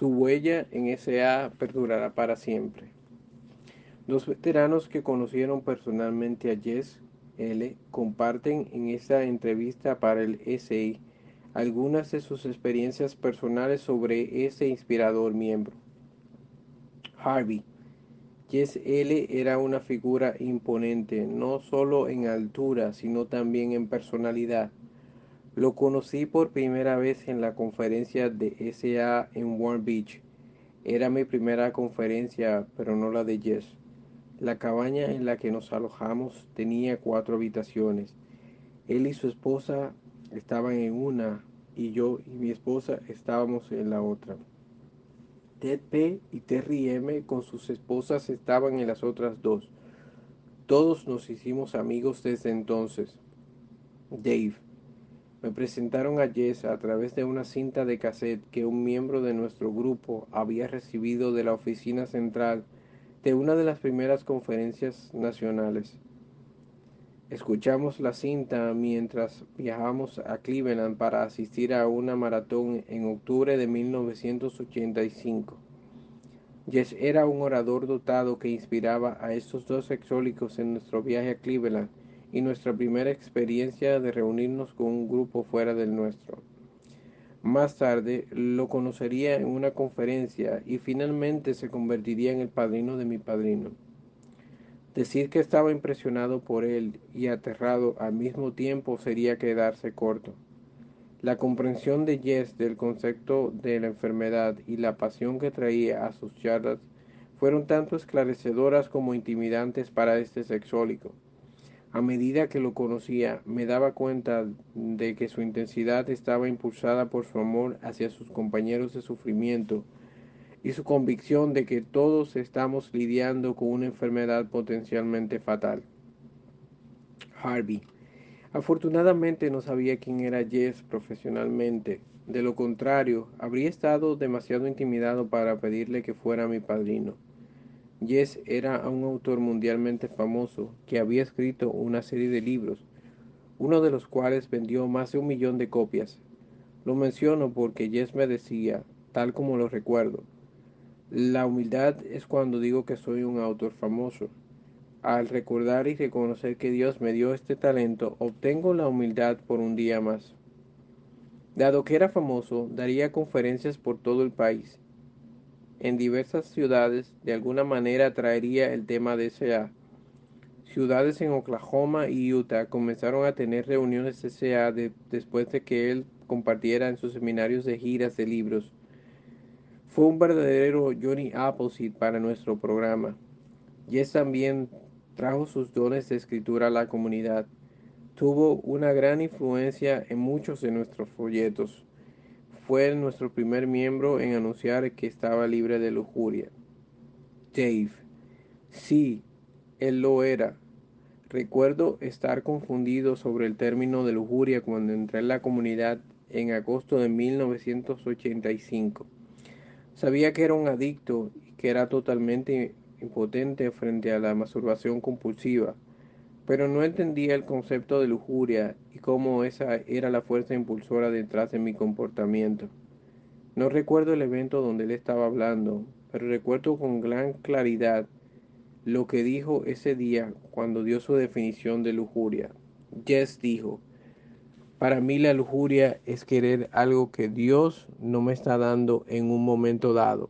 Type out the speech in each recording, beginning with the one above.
Su huella en SA perdurará para siempre. Los veteranos que conocieron personalmente a Jess L. comparten en esta entrevista para el SI algunas de sus experiencias personales sobre ese inspirador miembro. Harvey. Jess L. era una figura imponente, no solo en altura, sino también en personalidad. Lo conocí por primera vez en la conferencia de SA en Warm Beach. Era mi primera conferencia, pero no la de Jess. La cabaña en la que nos alojamos tenía cuatro habitaciones. Él y su esposa estaban en una y yo y mi esposa estábamos en la otra. Ted P y Terry M con sus esposas estaban en las otras dos. Todos nos hicimos amigos desde entonces. Dave. Me presentaron a Jess a través de una cinta de cassette que un miembro de nuestro grupo había recibido de la oficina central de una de las primeras conferencias nacionales. Escuchamos la cinta mientras viajamos a Cleveland para asistir a una maratón en octubre de 1985. Jess era un orador dotado que inspiraba a estos dos exólicos en nuestro viaje a Cleveland y nuestra primera experiencia de reunirnos con un grupo fuera del nuestro. Más tarde lo conocería en una conferencia y finalmente se convertiría en el padrino de mi padrino. Decir que estaba impresionado por él y aterrado al mismo tiempo sería quedarse corto. La comprensión de Jess del concepto de la enfermedad y la pasión que traía a sus charlas fueron tanto esclarecedoras como intimidantes para este sexólico. A medida que lo conocía, me daba cuenta de que su intensidad estaba impulsada por su amor hacia sus compañeros de sufrimiento y su convicción de que todos estamos lidiando con una enfermedad potencialmente fatal. Harvey. Afortunadamente no sabía quién era Jess profesionalmente. De lo contrario, habría estado demasiado intimidado para pedirle que fuera mi padrino. Jess era un autor mundialmente famoso que había escrito una serie de libros, uno de los cuales vendió más de un millón de copias. Lo menciono porque Jess me decía, tal como lo recuerdo, la humildad es cuando digo que soy un autor famoso. Al recordar y reconocer que Dios me dio este talento, obtengo la humildad por un día más. Dado que era famoso, daría conferencias por todo el país en diversas ciudades, de alguna manera traería el tema de SA. Ciudades en Oklahoma y Utah comenzaron a tener reuniones de SA después de que él compartiera en sus seminarios de giras de libros. Fue un verdadero Johnny Appleseed para nuestro programa. Jess también trajo sus dones de escritura a la comunidad. Tuvo una gran influencia en muchos de nuestros folletos fue nuestro primer miembro en anunciar que estaba libre de lujuria. Dave. Sí, él lo era. Recuerdo estar confundido sobre el término de lujuria cuando entré en la comunidad en agosto de 1985. Sabía que era un adicto y que era totalmente impotente frente a la masturbación compulsiva pero no entendía el concepto de lujuria y cómo esa era la fuerza impulsora detrás de mi comportamiento. No recuerdo el evento donde él estaba hablando, pero recuerdo con gran claridad lo que dijo ese día cuando dio su definición de lujuria. Jess dijo, para mí la lujuria es querer algo que Dios no me está dando en un momento dado.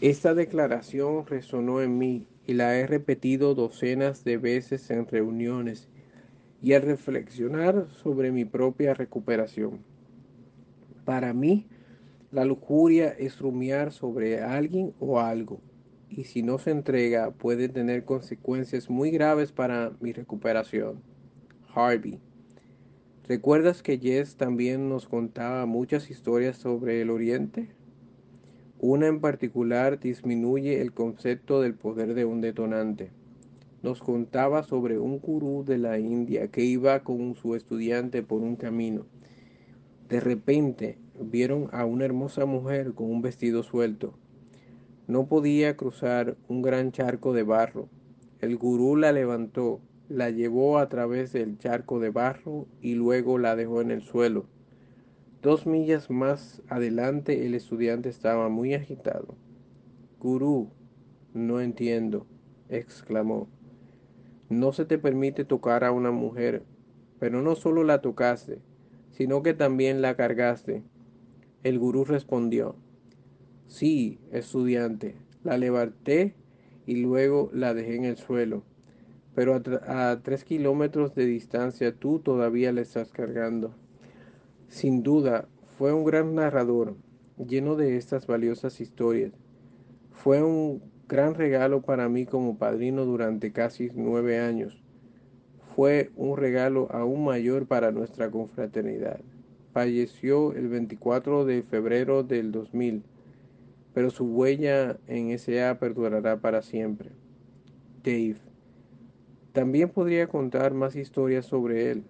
Esta declaración resonó en mí y la he repetido docenas de veces en reuniones y al reflexionar sobre mi propia recuperación. Para mí, la lujuria es rumiar sobre alguien o algo, y si no se entrega puede tener consecuencias muy graves para mi recuperación. Harvey. ¿Recuerdas que Jess también nos contaba muchas historias sobre el Oriente? Una en particular disminuye el concepto del poder de un detonante. Nos contaba sobre un gurú de la India que iba con su estudiante por un camino. De repente vieron a una hermosa mujer con un vestido suelto. No podía cruzar un gran charco de barro. El gurú la levantó, la llevó a través del charco de barro y luego la dejó en el suelo. Dos millas más adelante el estudiante estaba muy agitado. Gurú, no entiendo, exclamó. No se te permite tocar a una mujer, pero no solo la tocaste, sino que también la cargaste. El gurú respondió, Sí, estudiante, la levanté y luego la dejé en el suelo, pero a, tres kilómetros de distancia tú todavía la estás cargando. Sin duda, fue un gran narrador, lleno de estas valiosas historias. Fue un gran regalo para mí como padrino durante casi nueve años. Fue un regalo aún mayor para nuestra confraternidad. Falleció el 24 de febrero del 2000 pero su huella en S.A. perdurará para siempre. Dave. También podría contar más historias sobre él,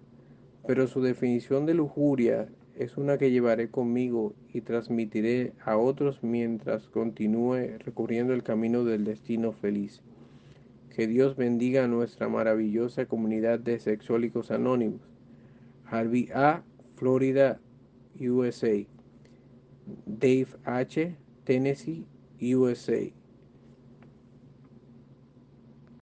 pero su definición de lujuria es una que llevaré conmigo y transmitiré a otros mientras continúe recorriendo el camino del destino feliz. Que Dios bendiga a nuestra maravillosa comunidad de sexólicos anónimos. Harvey A., Florida, USA. Dave H., Tennessee, USA.